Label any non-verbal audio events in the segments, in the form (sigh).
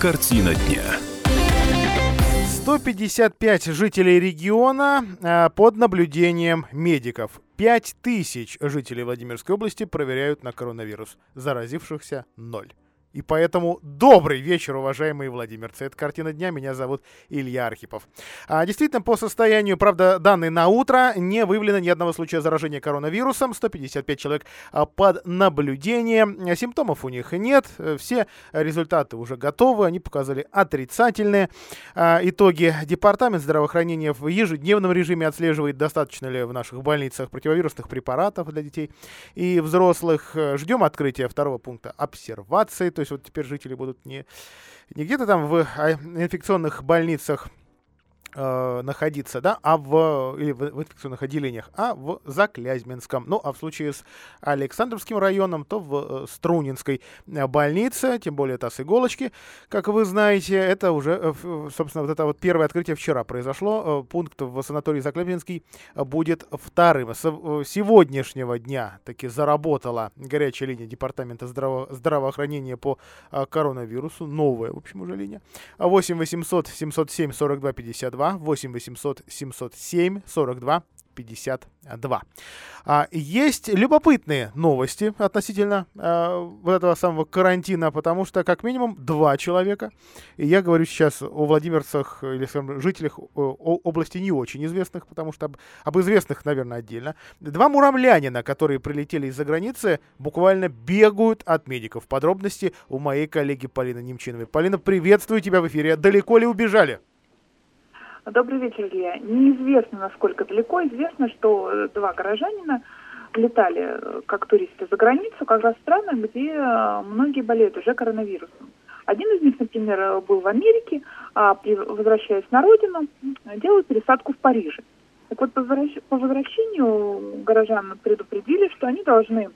Картина дня. 155 жителей региона э, под наблюдением медиков. 5000 жителей Владимирской области проверяют на коронавирус. Заразившихся ноль. И поэтому добрый вечер, уважаемые владимирцы. Это «Картина дня». Меня зовут Илья Архипов. А, действительно, по состоянию, правда, данные на утро, не выявлено ни одного случая заражения коронавирусом. 155 человек а, под наблюдением. Симптомов у них нет. Все результаты уже готовы. Они показали отрицательные а, итоги. Департамент здравоохранения в ежедневном режиме отслеживает, достаточно ли в наших больницах противовирусных препаратов для детей и взрослых. Ждем открытия второго пункта обсервации то есть вот теперь жители будут не, не где-то там в а, инфекционных больницах э, находиться, да, а в, или в, в инфекционных отделениях, а в Заклязьминском. Ну, а в случае с Александровским районом, то в э, Струнинской э, больнице, тем более это с иголочки, как вы знаете, это уже, собственно, вот это вот первое открытие вчера произошло. Пункт в санатории Заклязьминский будет вторым. С сегодняшнего дня таки заработала горячая линия Департамента здраво здравоохранения по коронавирусу, новая, в общем, уже линия. 8 800 707 42 52 2 8 800 707 42 52. А, есть любопытные новости относительно а, вот этого самого карантина, потому что как минимум два человека, и я говорю сейчас о владимирцах или скажем, жителях о, области не очень известных, потому что об, об известных, наверное, отдельно. Два муромлянина, которые прилетели из-за границы, буквально бегают от медиков. Подробности у моей коллеги Полины Немчиновой. Полина, приветствую тебя в эфире. Далеко ли убежали? Добрый вечер, Илья. Неизвестно, насколько далеко. Известно, что э, два горожанина летали э, как туристы за границу, как раз в страны, где э, многие болеют уже коронавирусом. Один из них, например, был в Америке, а возвращаясь на родину, делал пересадку в Париже. Так вот, по возвращению горожан предупредили, что они должны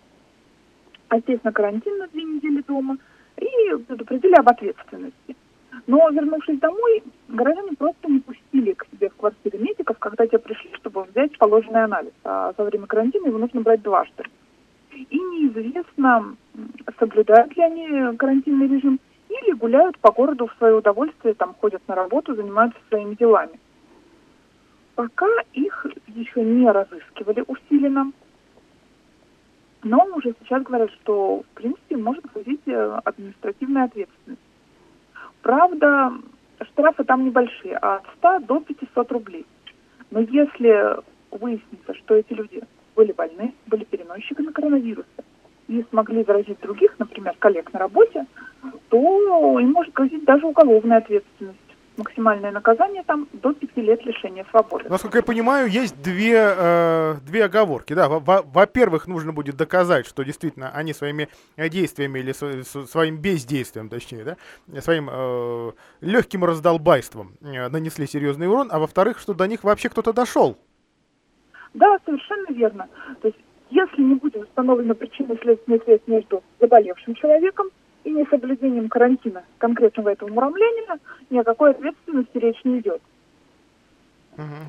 осесть на карантин на две недели дома и предупредили об ответственности. Но, вернувшись домой, горожане просто не пустили к себе в квартире медиков, когда те пришли, чтобы взять положенный анализ. А за время карантина его нужно брать дважды. И неизвестно, соблюдают ли они карантинный режим или гуляют по городу в свое удовольствие, там ходят на работу, занимаются своими делами. Пока их еще не разыскивали усиленно, но уже сейчас говорят, что, в принципе, может грозить э, административная ответственность. Правда, штрафы там небольшие, от 100 до 500 рублей. Но если выяснится, что эти люди были больны, были переносчиками коронавируса и смогли заразить других, например, коллег на работе, то им может грозить даже уголовная ответственность максимальное наказание там до пяти лет лишения свободы. Насколько я понимаю, есть две, э, две оговорки. Да, во-первых, нужно будет доказать, что действительно они своими действиями или своим бездействием, точнее, да, своим э, легким раздолбайством э, нанесли серьезный урон, а во-вторых, что до них вообще кто-то дошел. Да, совершенно верно. То есть, если не будет установлена причинно-следственная связь между заболевшим человеком и несоблюдением карантина конкретного этого муромлянина ни о какой ответственности речь не идет.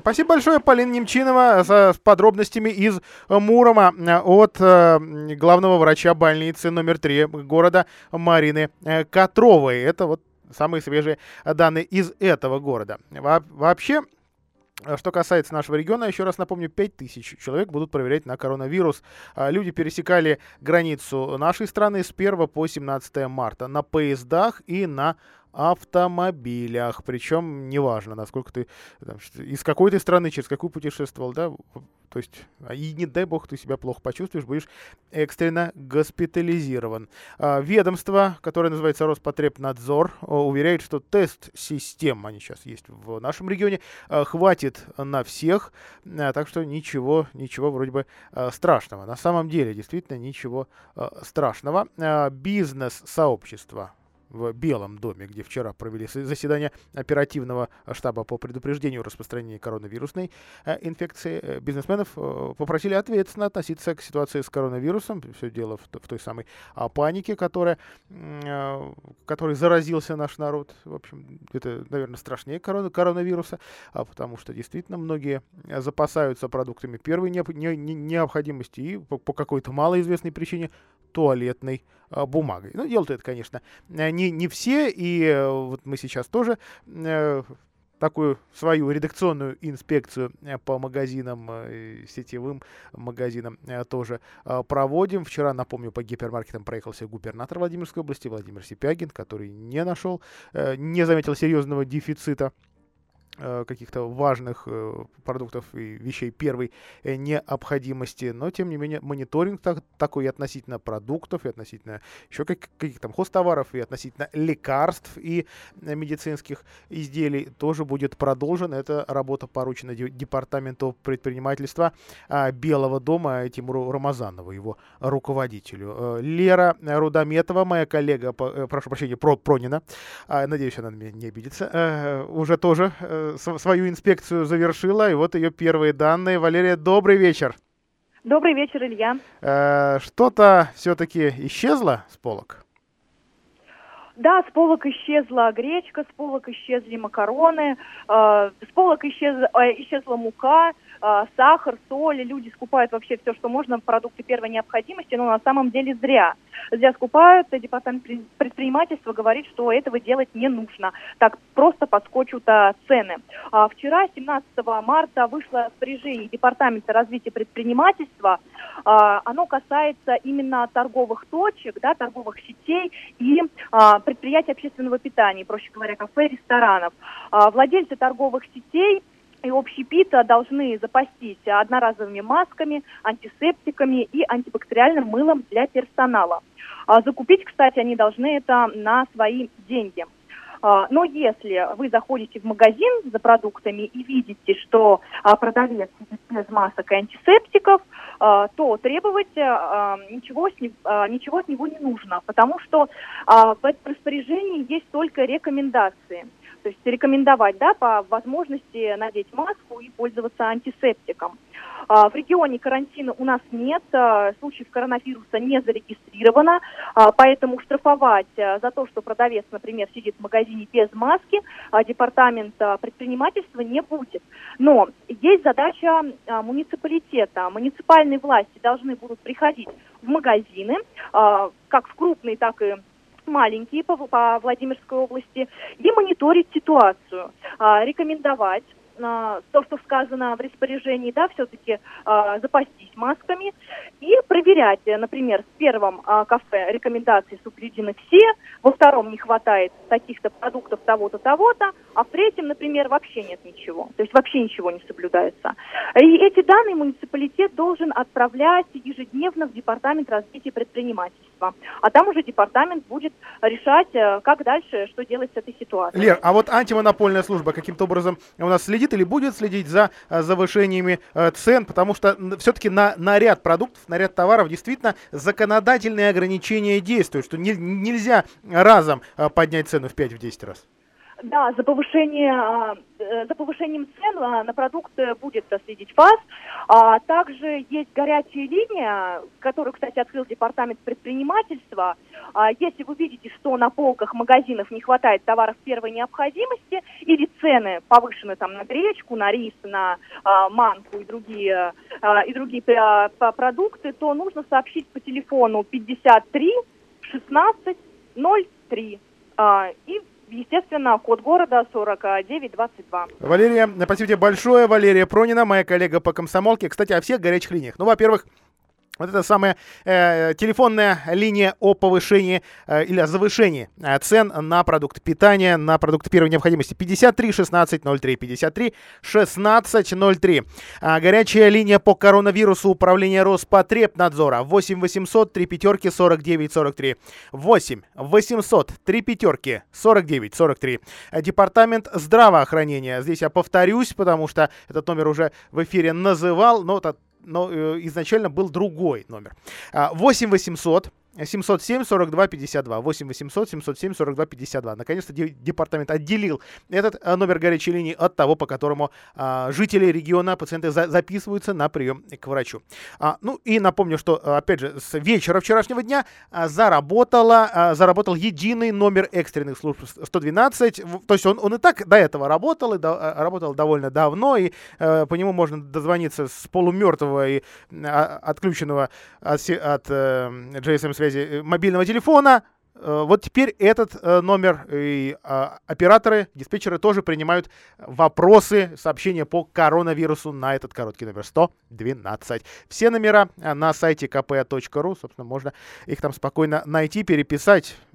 Спасибо большое, Полина Немчинова, с подробностями из Мурома от э, главного врача больницы номер 3 города Марины э, Котровой. Это вот самые свежие данные из этого города. Во вообще, что касается нашего региона, еще раз напомню, 5000 человек будут проверять на коронавирус. А, люди пересекали границу нашей страны с 1 по 17 марта на поездах и на автомобилях. Причем неважно, насколько ты там, из какой ты страны, через какую путешествовал, да, то есть, а, и не дай бог ты себя плохо почувствуешь, будешь экстренно госпитализирован. А, ведомство, которое называется Роспотребнадзор, уверяет, что тест систем, они сейчас есть в нашем регионе, хватит на всех, так что ничего, ничего вроде бы страшного. На самом деле, действительно, ничего страшного. Бизнес-сообщество в Белом доме, где вчера провели заседание оперативного штаба по предупреждению распространения коронавирусной э, инфекции. Э, бизнесменов э, попросили ответственно относиться к ситуации с коронавирусом. Все дело в, той самой а, панике, которая, которой заразился наш народ. В общем, это, наверное, страшнее корона, коронавируса, а потому что действительно многие запасаются продуктами первой необходимости и по какой-то малоизвестной причине туалетной бумагой. Ну, делают это, конечно, не, не все, и вот мы сейчас тоже такую свою редакционную инспекцию э, по магазинам, э, сетевым магазинам э, тоже проводим. Вчера, напомню, по гипермаркетам проехался губернатор Владимирской области Владимир Сипягин, который не нашел, не заметил серьезного дефицита Э, каких-то важных э, продуктов и вещей первой э, необходимости, но тем не менее мониторинг так, такой и относительно продуктов, и относительно еще как, каких-то там хостоваров, и относительно лекарств и медицинских изделий тоже будет продолжен. Эта работа поручена департаменту предпринимательства а, Белого дома Тимуру Рамазанову, его руководителю. Лера Рудометова, моя коллега, прошу прощения, про Пронина, а, надеюсь, она на меня не обидится, уже тоже свою инспекцию завершила, и вот ее первые данные. Валерия, добрый вечер. Добрый вечер, Илья. Э, что-то все-таки исчезло с полок? Да, с полок исчезла гречка, с полок исчезли макароны, э, с полок исчез, э, исчезла мука, сахар, соль. Люди скупают вообще все, что можно, продукты первой необходимости, но на самом деле зря зря скупают. Департамент предпринимательства говорит, что этого делать не нужно. Так просто подскочут а, цены. А, вчера, 17 марта, вышло распоряжение Департамента развития предпринимательства. А, оно касается именно торговых точек, да, торговых сетей и а, предприятий общественного питания, проще говоря, кафе, ресторанов. А, владельцы торговых сетей и общепита должны запастись одноразовыми масками, антисептиками и антибактериальным мылом для персонала. А закупить, кстати, они должны это на свои деньги. А, но если вы заходите в магазин за продуктами и видите, что а, продавец без масок и антисептиков, то требовать ничего с, ничего с него не нужно, потому что в этом распоряжении есть только рекомендации – то есть рекомендовать, да, по возможности надеть маску и пользоваться антисептиком. А, в регионе карантина у нас нет, а, случаев коронавируса не зарегистрировано, а, поэтому штрафовать за то, что продавец, например, сидит в магазине без маски, департамент предпринимательства не будет. Но есть задача муниципалитета. Муниципальные власти должны будут приходить в магазины, как в крупные, так и маленькие по, по Владимирской области, и мониторить ситуацию, а, рекомендовать то, что сказано в распоряжении, да, все-таки а, запастись масками и проверять, например, в первом а, кафе рекомендации соблюдены все, во втором не хватает таких-то продуктов того-то, того-то, а в третьем, например, вообще нет ничего, то есть вообще ничего не соблюдается. И эти данные муниципалитет должен отправлять ежедневно в Департамент развития предпринимательства, а там уже департамент будет решать, э, как дальше, что делать с этой ситуацией. Лер, а вот антимонопольная служба каким-то образом у нас следит или будет следить за э, завышениями э, цен, потому что все-таки на, на ряд продуктов, на ряд товаров действительно законодательные ограничения действуют, что не, нельзя разом поднять цену в 5-10 раз. Да, за повышение, а, э, за повышением цен а, на продукты будет следить ФАС. А также есть горячая линия, которую, кстати, открыл департамент предпринимательства. А, если вы видите, что на полках магазинов не хватает товаров первой необходимости или цены повышены там на гречку, на рис, на манку и другие, и другие продукты, то нужно сообщить по телефону 53 16 03 и естественно, код города 4922. Валерия, спасибо тебе большое. Валерия Пронина, моя коллега по комсомолке. Кстати, о всех горячих линиях. Ну, во-первых, вот это самая э, телефонная линия о повышении э, или о завышении э, цен на продукты питания, на продукты первой необходимости. 53 16 03, 53 16 03. А, горячая линия по коронавирусу управления Роспотребнадзора 8 800 3 пятерки 49 43. 8 800 3 пятерки 49 43. Департамент здравоохранения. Здесь я повторюсь, потому что этот номер уже в эфире называл, но это но э, изначально был другой номер. 8 800 707 42 52. 8 800 707 42 52. Наконец-то департамент отделил этот а, номер горячей линии от того, по которому а, жители региона, пациенты за, записываются на прием к врачу. А, ну и напомню, что, опять же, с вечера вчерашнего дня а, заработала, а, заработал единый номер экстренных служб 112. То есть он, он и так до этого работал, и до, а, работал довольно давно, и а, по нему можно дозвониться с полумертвого и а, отключенного от, от а, GSM связи связи мобильного телефона, вот теперь этот номер и а, операторы, диспетчеры тоже принимают вопросы, сообщения по коронавирусу на этот короткий номер 112. Все номера на сайте kp.ru, собственно, можно их там спокойно найти, переписать Э,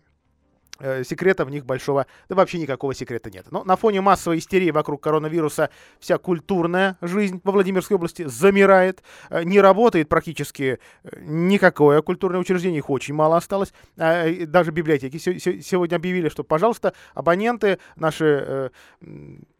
секрета в них большого, да вообще никакого секрета нет. Но на фоне массовой истерии вокруг коронавируса вся культурная жизнь во Владимирской области замирает, э, не работает практически э, никакое культурное учреждение, их очень мало осталось. А, даже библиотеки сегодня объявили, что, пожалуйста, абоненты, наши,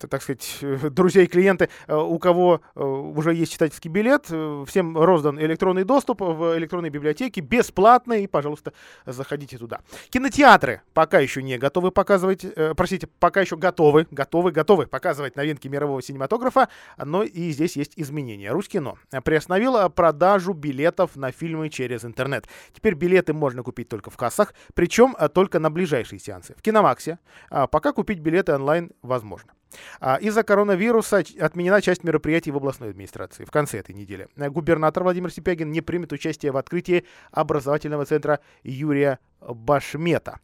так сказать, друзья и клиенты, у кого уже есть читательский билет, всем роздан электронный доступ в электронные библиотеки, бесплатный, и, пожалуйста, заходите туда. Кинотеатры пока еще не готовы показывать, э, простите, пока еще готовы, готовы, готовы показывать новинки мирового синематографа, но и здесь есть изменения. Рускино приостановила продажу билетов на фильмы через интернет. Теперь билеты можно купить только в кассах, причем э, только на ближайшие сеансы. В Киномаксе а пока купить билеты онлайн возможно. А, из-за коронавируса отменена часть мероприятий в областной администрации в конце этой недели. Губернатор Владимир Сипягин не примет участие в открытии образовательного центра Юрия Башмета.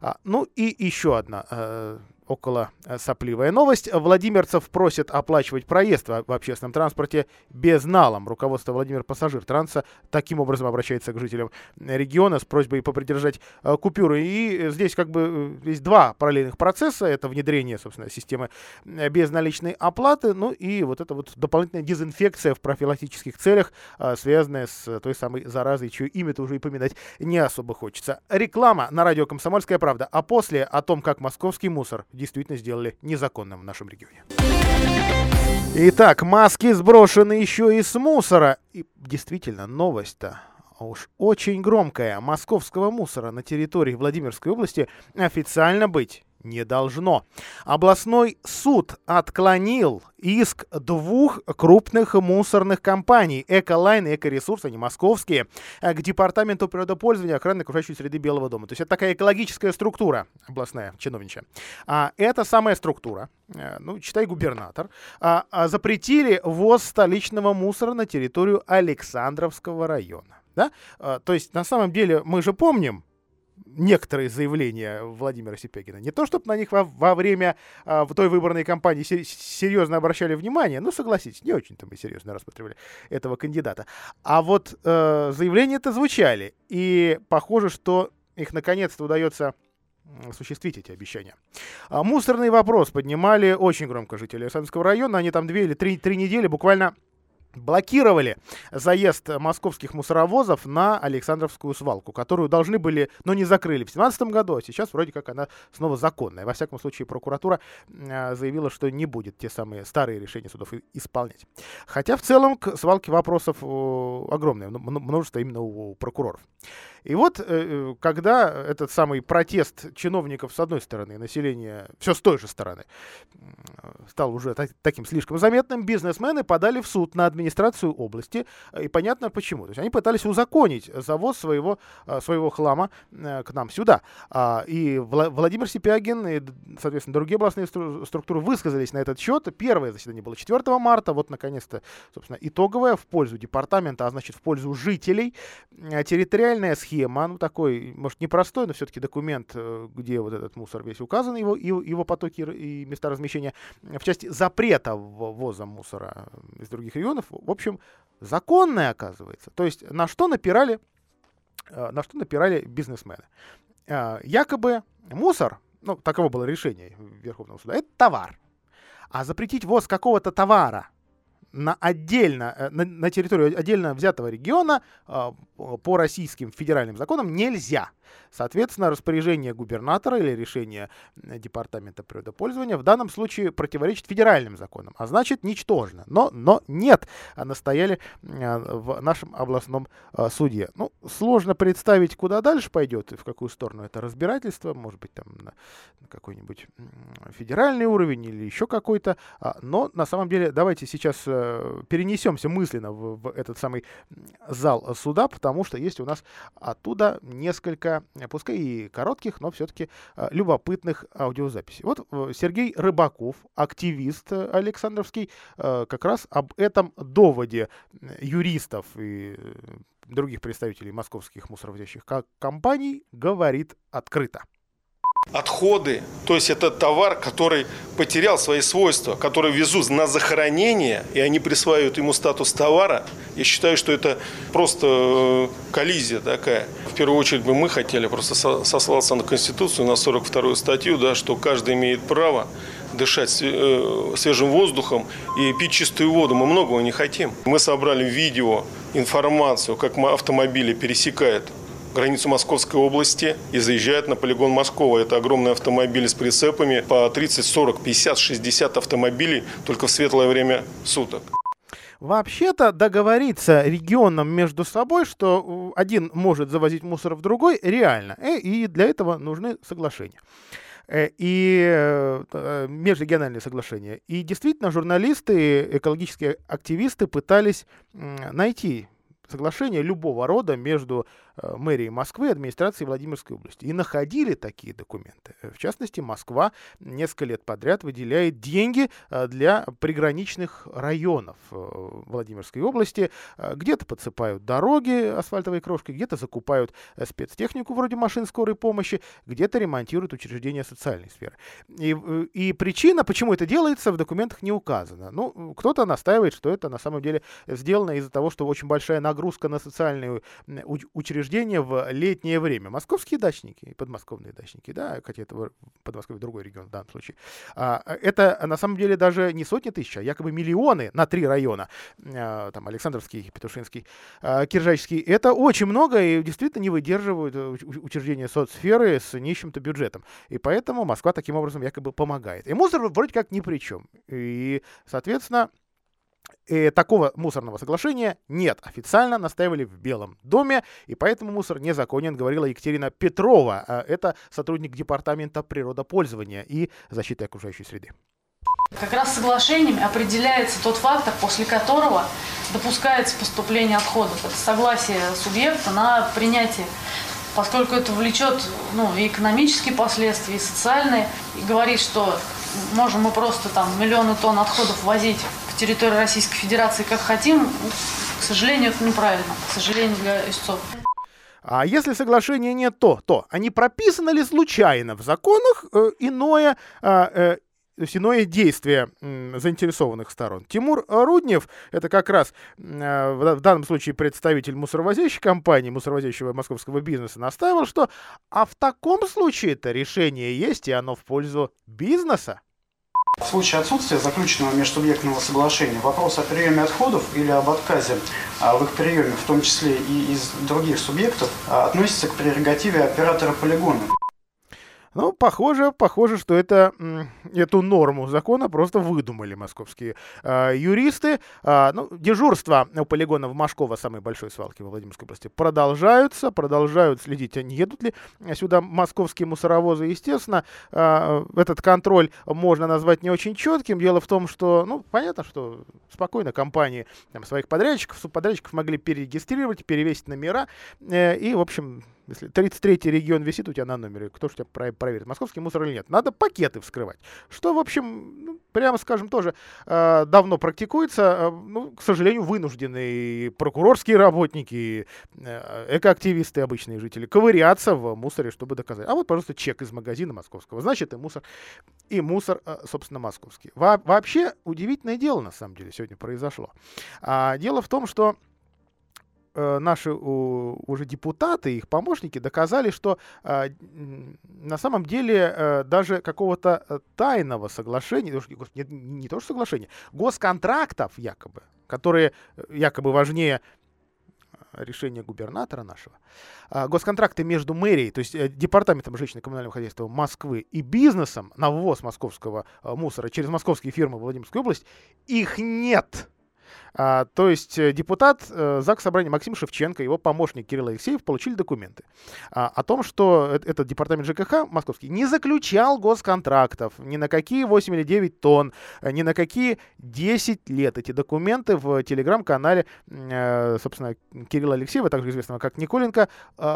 А, ну и еще одна э, около э, сопливая новость. Владимирцев просят оплачивать проезд в общественном транспорте безналом. Руководство Владимир Пассажир Транса таким образом обращается к жителям региона с просьбой попридержать э, купюры. И здесь как бы э, есть два параллельных процесса. Это внедрение, собственно, системы безналичной оплаты, ну и вот это вот дополнительная дезинфекция в профилактических целях, связанная с той самой заразой, чье имя-то уже и поминать не особо хочется. Реклама на радио «Комсомольская правда», а после о том, как московский мусор действительно сделали незаконным в нашем регионе. Итак, маски сброшены еще и с мусора. И действительно, новость-то уж очень громкая. Московского мусора на территории Владимирской области официально быть не должно. Областной суд отклонил иск двух крупных мусорных компаний «Эколайн» и «Экоресурс», они московские, к Департаменту природопользования и охраны окружающей среды Белого дома. То есть это такая экологическая структура областная, чиновничья. А эта самая структура, э, ну, читай губернатор, а, а запретили ввоз столичного мусора на территорию Александровского района. Да? А, то есть на самом деле мы же помним, некоторые заявления Владимира Сипягина. Не то, чтобы на них во, во время а, в той выборной кампании сер- серьезно обращали внимание, ну, согласитесь, не очень-то мы серьезно рассматривали этого кандидата. А вот э, заявления-то звучали, и похоже, что их наконец-то удается осуществить эти обещания. А, мусорный вопрос поднимали очень громко жители Александровского района. Они там две или три, три недели буквально блокировали заезд московских мусоровозов на Александровскую свалку, которую должны были, но не закрыли в 2017 году, а сейчас вроде как она снова законная. Во всяком случае, прокуратура э, заявила, что не будет те самые старые решения судов исполнять. Хотя в целом к свалке вопросов огромное, множество именно у прокуроров. И вот, э, э, когда этот самый протест чиновников с одной стороны, населения все с той же стороны, стал уже таким слишком заметным, бизнесмены подали в суд на администрацию области. И понятно почему. То есть они пытались узаконить завоз своего, э, своего хлама к нам сюда. А, и Владимир Сипягин и, соответственно, другие областные структуры высказались на этот счет. Первое заседание было 4 марта. Вот, наконец-то, собственно, итоговое в пользу департамента, а значит, в пользу жителей. Территориальная схема схема, ну такой, может, непростой, но все-таки документ, э, где вот этот мусор весь указан, его, его, потоки и места размещения, в части запрета ввоза мусора из других регионов, в общем, законная оказывается. То есть на что напирали, э, на что напирали бизнесмены? Э, якобы мусор, ну, таково было решение Верховного суда, это товар. А запретить ввоз какого-то товара на отдельно, на, на территорию отдельно взятого региона по российским федеральным законам нельзя. Соответственно, распоряжение губернатора или решение Департамента природопользования в данном случае противоречит федеральным законам, а значит ничтожно. Но, но нет, а настояли в нашем областном суде. Ну, сложно представить, куда дальше пойдет и в какую сторону это разбирательство, может быть, там на какой-нибудь федеральный уровень или еще какой-то. А, но на самом деле давайте сейчас э, перенесемся мысленно в, в этот самый зал суда, потому что есть у нас оттуда несколько Э, пускай и коротких, но все-таки э, любопытных аудиозаписей. Вот Сергей Рыбаков, активист Александровский, как раз об этом доводе юристов и других представителей московских мусоровозящих компаний говорит открыто. Отходы, то есть это товар, который потерял свои свойства, который везут на захоронение, и они присваивают ему статус товара. Я считаю, что это просто э, коллизия такая. В первую очередь бы мы хотели просто сослаться на Конституцию, на 42-ю статью, да, что каждый имеет право дышать э, свежим воздухом и пить чистую воду. Мы многого не хотим. Мы собрали видео, информацию, как автомобили пересекают границу Московской области и заезжают на полигон Москова. Это огромные автомобили с прицепами по 30, 40, 50, 60 автомобилей только в светлое время суток. Вообще-то договориться регионам между собой, что один может завозить мусор в другой, реально. Э, и для этого нужны соглашения э, и э, межрегиональные соглашения. И действительно, журналисты, экологические активисты пытались найти соглашение любого рода между Э, мэрии Москвы администрации Владимирской области. И находили такие документы. В частности, Москва несколько лет подряд выделяет деньги э, для приграничных районов э, Владимирской области. Где-то подсыпают дороги асфальтовой крошкой, где-то закупают спецтехнику вроде машин скорой помощи, где-то ремонтируют учреждения социальной сферы. И, и причина, почему это делается, в документах не указана. Ну, кто-то настаивает, что это на самом деле сделано из-за того, что очень большая нагрузка на социальные учреждения учреждения в летнее время. Московские дачники и подмосковные дачники, да, хотя это Подмосковье другой регион в данном случае. А, это на самом деле даже не сотни тысяч, а якобы миллионы на три района. А, там Александровский, Петушинский, а, Киржачский. Это очень много и действительно не выдерживают учреждения соцсферы с нищим-то бюджетом. И поэтому Москва таким образом якобы помогает. И мусор вроде как ни при чем. И, соответственно, и такого мусорного соглашения нет. Официально настаивали в Белом доме, и поэтому мусор незаконен, говорила Екатерина Петрова. А это сотрудник Департамента природопользования и защиты окружающей среды. Как раз соглашениями определяется тот фактор, после которого допускается поступление отходов. Это согласие субъекта на принятие поскольку это влечет ну, и экономические последствия, и социальные, и говорит, что можем мы просто там миллионы тонн отходов возить территории Российской Федерации как хотим, к сожалению, это неправильно, к сожалению, для истцов. А если соглашения нет, то, то они прописаны ли случайно в законах э, иное, э, э, то иное действие заинтересованных сторон. Тимур Руднев, это как раз э, в данном случае представитель мусоровозящей компании, мусоровозящего московского бизнеса, настаивал, что а в таком случае это решение есть, и оно в пользу бизнеса. В случае отсутствия заключенного межсубъектного соглашения вопрос о приеме отходов или об отказе а, в их приеме, в том числе и из других субъектов, а, относится к прерогативе оператора полигона. Ну, похоже, похоже, что это, эту норму закона просто выдумали московские э, юристы. Э, ну, дежурства у полигона в Машково, самой большой свалки во Владимирской области, продолжаются, продолжают следить, а не едут ли сюда московские мусоровозы. Естественно, э, этот контроль можно назвать не очень четким. Дело в том, что, ну, понятно, что спокойно компании там, своих подрядчиков, субподрядчиков могли перерегистрировать, перевесить номера э, и, в общем, если 33-й регион висит у тебя на номере, кто же тебя проверит, московский мусор или нет? Надо пакеты вскрывать. Что, в общем, ну, прямо скажем, тоже э, давно практикуется. Э, ну, к сожалению, вынуждены прокурорские работники, э, экоактивисты, обычные жители, ковыряться в мусоре, чтобы доказать. А вот, пожалуйста, чек из магазина московского. Значит, и мусор, и мусор, э, собственно, московский. Во вообще, удивительное дело, на самом деле, сегодня произошло. А, дело в том, что наши уже депутаты, их помощники доказали, что а, на самом деле э, даже какого-то э, тайного соглашения, не, не то что соглашения, госконтрактов якобы, которые якобы важнее решения губернатора нашего, а, госконтракты между мэрией, то есть департаментом жилищно коммунального хозяйства Москвы и бизнесом на ввоз московского мусора через московские фирмы в Владимирской области, их нет. А, то есть э, депутат э, ЗАГС Собрания Максим Шевченко, его помощник Кирилл Алексеев получили документы а, о том, что этот департамент ЖКХ московский не заключал госконтрактов ни на какие 8 или 9 тонн, э, ни на какие 10 лет. Эти документы в телеграм-канале, собственно, Кирилла Алексеева, также известного как Николенко,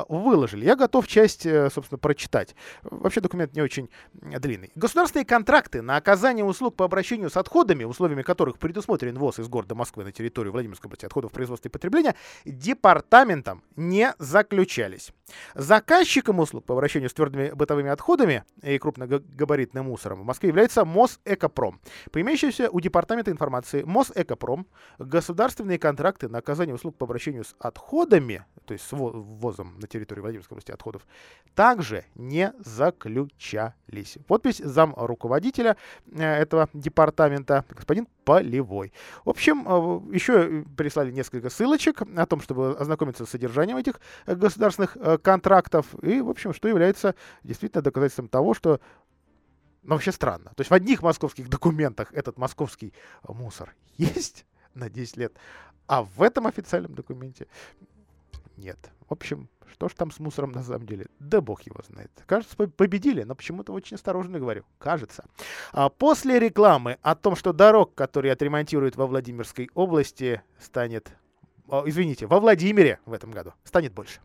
выложили. Я готов часть, собственно, прочитать. Вообще документ не очень длинный. Государственные контракты на оказание услуг по обращению с отходами, условиями которых предусмотрен ВОЗ из города Москвы на территорию Владимирской области отходов производства и потребления департаментом не заключались. Заказчиком услуг по обращению с твердыми бытовыми отходами и крупногабаритным мусором в Москве является Мосэкопром. По имеющейся у департамента информации Мосэкопром государственные контракты на оказание услуг по обращению с отходами, то есть с ввозом на территорию Владимирской области отходов, также не заключались. Подпись зам руководителя э, этого департамента господин Полевой. В общем, э, еще прислали несколько ссылочек о том, чтобы ознакомиться с содержанием этих государственных э, контрактов и, в общем, что является действительно доказательством того, что ну, вообще странно. То есть в одних московских документах этот московский мусор (laughs) есть на 10 лет, а в этом официальном документе нет. В общем, что ж там с мусором на самом деле? Да бог его знает. Кажется, победили, но почему-то очень осторожно говорю. Кажется. А после рекламы о том, что дорог, которые отремонтируют во Владимирской области, станет... Извините, во Владимире в этом году станет больше.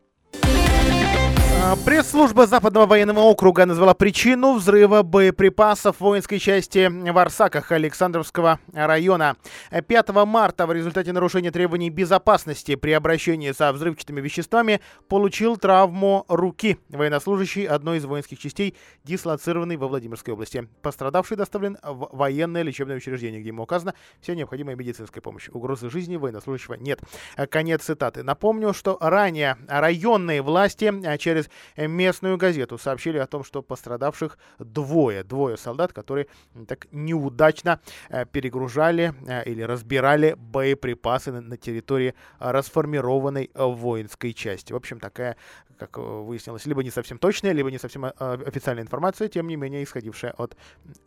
А, пресс-служба Западного военного округа назвала причину взрыва боеприпасов воинской части в Арсаках Александровского района. 5 марта в результате нарушения требований безопасности при обращении со взрывчатыми веществами получил травму руки. Военнослужащий одной из воинских частей, дислоцированный во Владимирской области. Пострадавший доставлен в военное лечебное учреждение, где ему оказана вся необходимая медицинская помощь. Угрозы жизни военнослужащего нет. Конец цитаты. Напомню, что ранее районные власти через местную газету сообщили о том, что пострадавших двое. Двое солдат, которые так неудачно э, перегружали э, или разбирали боеприпасы на территории расформированной воинской части. В общем, такая, как выяснилось, либо не совсем точная, либо не совсем э, официальная информация, тем не менее исходившая от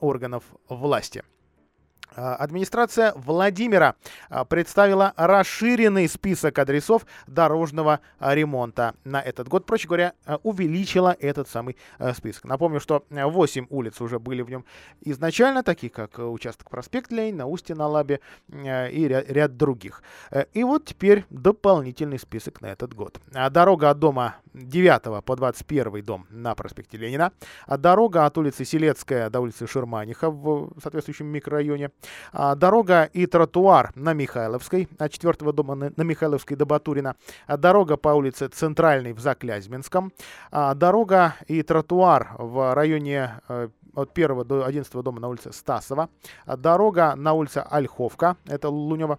органов власти. А, администрация Владимира а, представила расширенный список адресов дорожного а, ремонта на этот год. Проще говоря, увеличила этот самый список. Напомню, что 8 улиц уже были в нем изначально, такие как участок проспект Лень, на Устье, на Лабе и ряд, ряд других. Э, и вот теперь дополнительный список на этот год. Дорога от дома 9 по 21 дом на проспекте Ленина. Дорога от улицы Селецкая до улицы Шерманиха в соответствующем микрорайоне. А, дорога и тротуар на Михайловской, от 4 дома на Михайловской до Батурина. А, дорога по улице Центральной в Заклязьминском. А, дорога и тротуар в районе э, от 1 до 11 дома на улице Стасова. Дорога на улице Ольховка, это Лунева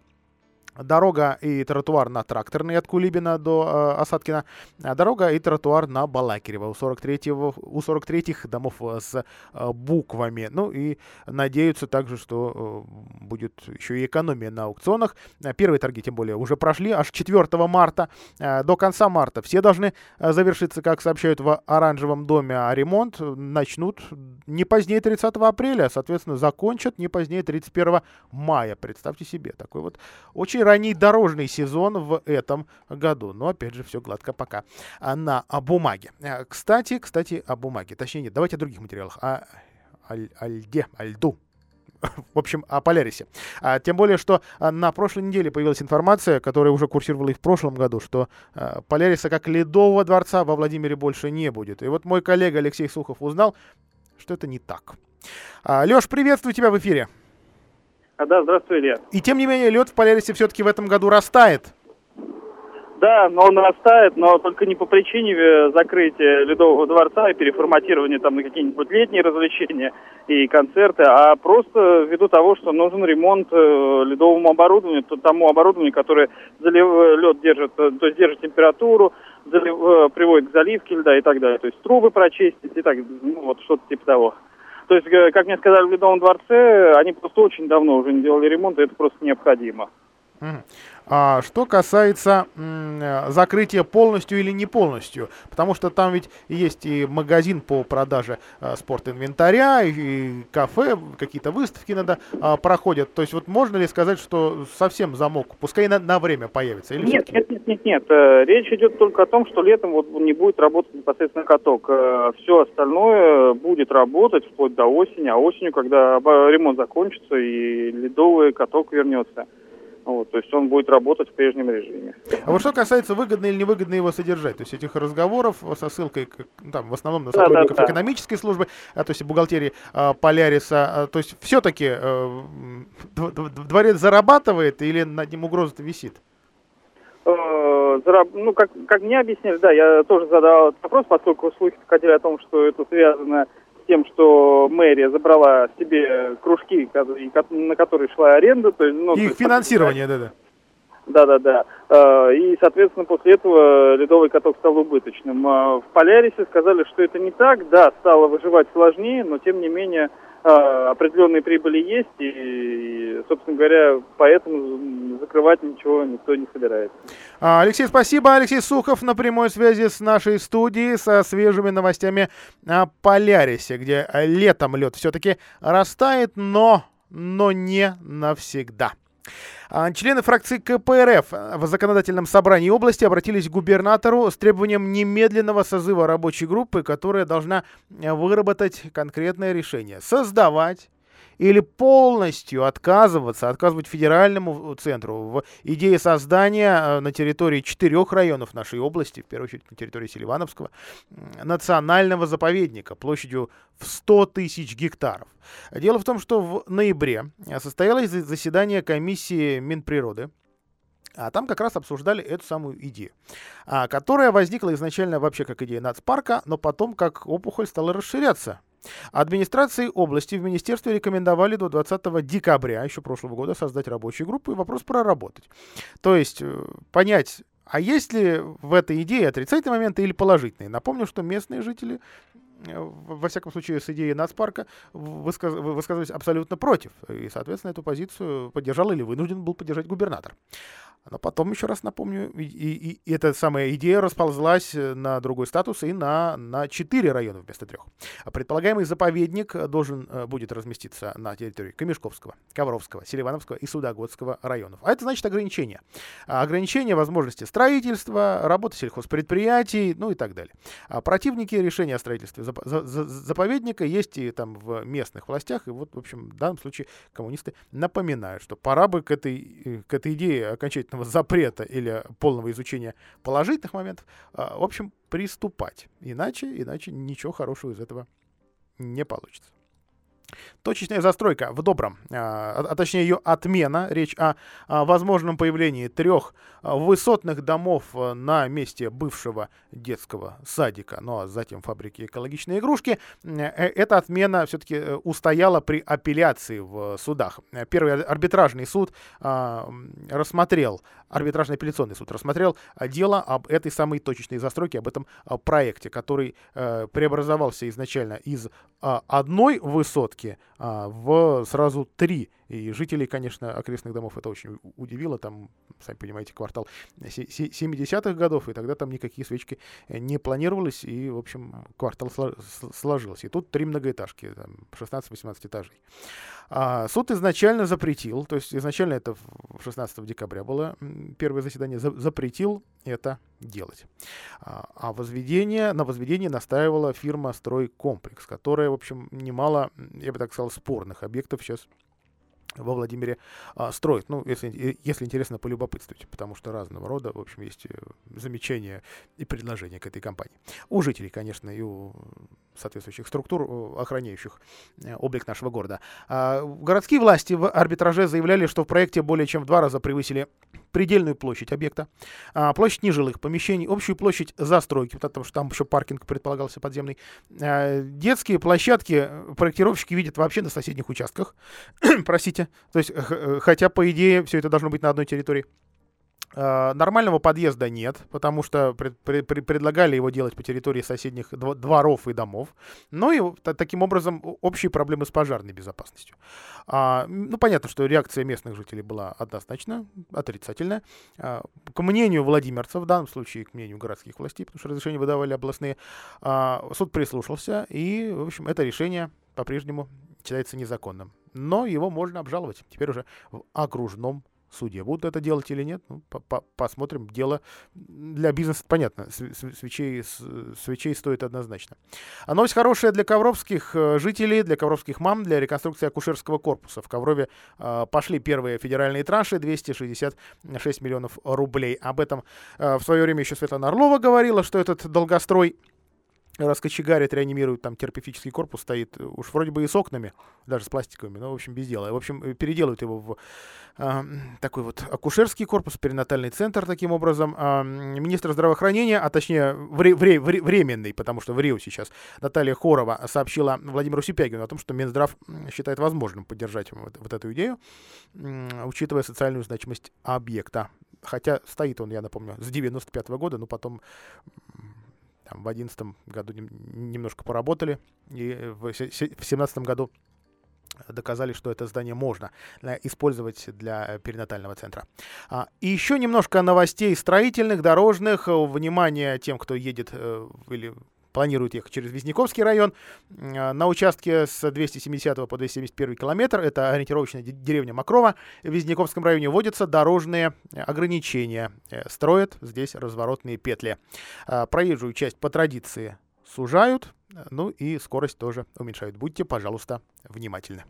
Дорога и тротуар на Тракторной от Кулибина до э, Осадкина. Дорога и тротуар на Балакирева у 43-го, у 43-х домов с э, буквами. Ну и надеются также, что э, будет еще и экономия на аукционах. Первые торги, тем более, уже прошли аж 4 марта. Э, до конца марта все должны э, завершиться, как сообщают в Оранжевом доме, а ремонт начнут не позднее 30 апреля, соответственно, закончат не позднее 31 мая. Представьте себе, такой вот очень ранний дорожный сезон в этом году. Но, опять же, все гладко пока а, на о бумаге. Э, кстати, кстати, о бумаге. Точнее, нет, давайте о других материалах. О, о, о льде, о льду в общем, о Полярисе. А, тем более, что а, на прошлой неделе появилась информация, которая уже курсировала и в прошлом году, что а, Поляриса как ледового дворца во Владимире больше не будет. И вот мой коллега Алексей Сухов узнал, что это не так. А, Леш, приветствую тебя в эфире. А, да, здравствуй, Илья. И тем не менее, лед в Полярисе все-таки в этом году растает. Да, но он растает, но только не по причине э, закрытия Ледового дворца и переформатирования там на какие-нибудь летние развлечения и концерты, а просто ввиду того, что нужен ремонт э, ледовому оборудованию, тому оборудованию, которое залив, э, лед держит, то есть держит температуру, залив, приводит к заливке льда и так далее. То есть трубы прочистить и так, ну вот что-то типа того. То есть, э, как мне сказали в Ледовом дворце, они просто очень давно уже не делали ремонт, и это просто необходимо. А, что касается закрытия полностью или не полностью, потому что там ведь есть и магазин по продаже а, спортинвентаря, и, кафе, какие-то выставки иногда а, проходят. То есть вот можно ли сказать, что совсем замок, пускай на, на время появится? Или нет, нет, нет, нет, нет. Э, речь идет только о том, что летом вот не будет работать непосредственно каток. Э, Все остальное будет работать вплоть до осени, а осенью, когда ремонт закончится и ледовый каток вернется. Вот, то есть он будет работать в прежнем режиме. А вот что касается выгодно или невыгодно его содержать, то есть этих разговоров со ссылкой там, в основном на сотрудников да, да, да. экономической службы, а, то есть бухгалтерии а, Поляриса, а, то есть все-таки а, дворец зарабатывает или над ним угроза-то висит? Э, ну, как, как мне объяснили, да, я тоже задал этот вопрос, поскольку слухи ходили о том, что это связано тем, что мэрия забрала себе кружки, на которые шла аренда. То есть, ну, Их финансирование, да-да. Да-да-да. Э, и, соответственно, после этого ледовый каток стал убыточным. Э, в Полярисе сказали, что это не так. Да, стало выживать сложнее, но, тем не менее, определенные прибыли есть. И, собственно говоря, поэтому закрывать ничего никто не собирается. А, Алексей, спасибо. Алексей Сухов на прямой связи с нашей студией со свежими новостями о Полярисе, где летом лед все-таки растает, но, но не навсегда. А, члены фракции КПРФ в законодательном собрании области обратились к губернатору с требованием немедленного созыва рабочей группы, которая должна выработать конкретное решение. Создавать или полностью отказываться, отказывать федеральному центру в идее создания э, на территории четырех районов нашей области, в первую очередь на территории Селивановского, национального заповедника площадью в 100 тысяч гектаров. Дело в том, что в ноябре состоялось заседание комиссии Минприроды, а там как раз обсуждали эту самую идею, а, которая возникла изначально вообще как идея нацпарка, но потом как опухоль стала расширяться Администрации области в министерстве рекомендовали до 20 декабря еще прошлого года создать рабочую группу и вопрос проработать. То есть э, понять, а есть ли в этой идее отрицательные моменты или положительные? Напомню, что местные жители во всяком случае, с идеей нацпарка высказ... высказывались абсолютно против. И, соответственно, эту позицию поддержал или вынужден был поддержать губернатор. Но потом, еще раз напомню, и, и, и эта самая идея расползлась на другой статус и на, на 4 района вместо трех. Предполагаемый заповедник должен э, будет разместиться на территории Камешковского, Ковровского, Селивановского и Судогодского районов. А это значит ограничения. А ограничения возможности строительства, работы сельхозпредприятий, ну и так далее. А противники решения о строительстве заповедника есть и там в местных властях. И вот, в общем, в данном случае коммунисты напоминают, что пора бы к этой, э, к этой идее окончательно окончательного запрета или полного изучения положительных моментов, а, в общем, приступать. Иначе, иначе ничего хорошего из этого не получится. Точечная застройка в Добром, а, а, а точнее ее отмена, речь о, о возможном появлении трех а, высотных домов а, на месте бывшего детского садика, ну а затем фабрики экологичной игрушки. Э, эта отмена все-таки э, устояла при апелляции в судах. Первый арбитражный суд а, рассмотрел, арбитражный апелляционный суд рассмотрел дело об этой самой точечной застройке, об этом проекте, который а, преобразовался изначально из а, одной высотки порядке а, в сразу три. И жителей, конечно, окрестных домов это очень удивило. Там, сами понимаете, квартал 70-х годов, и тогда там никакие свечки э, не планировалось, и, в общем, квартал сложился. И тут три многоэтажки, 16-18 этажей. А, суд изначально запретил, то есть изначально это 16 декабря было первое заседание, за, запретил это делать. А, а возведение, на возведение настаивала фирма «Стройкомплекс», которая, в общем, немало, я бы так сказал, спорных объектов сейчас во Владимире а, строит. Ну, если, если интересно, полюбопытствуйте, потому что разного рода, в общем, есть э, замечания и предложения к этой компании. У жителей, конечно, и у соответствующих структур, охраняющих э, облик нашего города. А, городские власти в арбитраже заявляли, что в проекте более чем в два раза превысили предельную площадь объекта, а, площадь нежилых помещений, общую площадь застройки, потому что там еще паркинг предполагался подземный. А, детские площадки проектировщики видят вообще на соседних участках, (clears throat) простите, то есть, хотя, по идее, все это должно быть на одной территории. А, нормального подъезда нет, потому что пред, пред, предлагали его делать по территории соседних дворов и домов. Ну и таким образом общие проблемы с пожарной безопасностью. А, ну, понятно, что реакция местных жителей была однозначно отрицательная. А, к мнению владимирцев, в данном случае к мнению городских властей, потому что разрешения выдавали областные, а, суд прислушался, и, в общем, это решение по-прежнему считается незаконным. Но его можно обжаловать теперь уже в окружном суде. Будут это делать или нет, ну, посмотрим. Дело для бизнеса понятно. Свечей, свечей стоит однозначно. А новость хорошая для ковровских э, жителей, для ковровских мам, для реконструкции акушерского корпуса. В Коврове э, пошли первые федеральные транши, 266 миллионов рублей. Об этом э, в свое время еще Светлана Орлова говорила, что этот долгострой раскочегарит, реанимирует, там терапевтический корпус стоит, уж вроде бы и с окнами, даже с пластиковыми, но, в общем, без дела. В общем, э, переделают его в э, такой вот акушерский корпус, перинатальный центр таким образом. Э, министр здравоохранения, а точнее вре, вре, вре, временный, потому что в Рио сейчас, Наталья Хорова сообщила Владимиру Сипягину о том, что Минздрав считает возможным поддержать вот, вот эту идею, э, учитывая социальную значимость объекта. Хотя стоит он, я напомню, с 95 -го года, но потом там, в 2011 году немножко поработали, и в 2017 году доказали, что это здание можно э, использовать для перинатального центра. А, и еще немножко новостей строительных, дорожных. Внимание тем, кто едет э, или планирует ехать через Визняковский район. Э, на участке с 270 по 271 километр, это ориентировочная деревня Макрова, в Визняковском районе вводятся дорожные ограничения. Э, строят здесь разворотные петли. Э, проезжую часть по традиции сужают, ну и скорость тоже уменьшают. Будьте, пожалуйста, внимательны.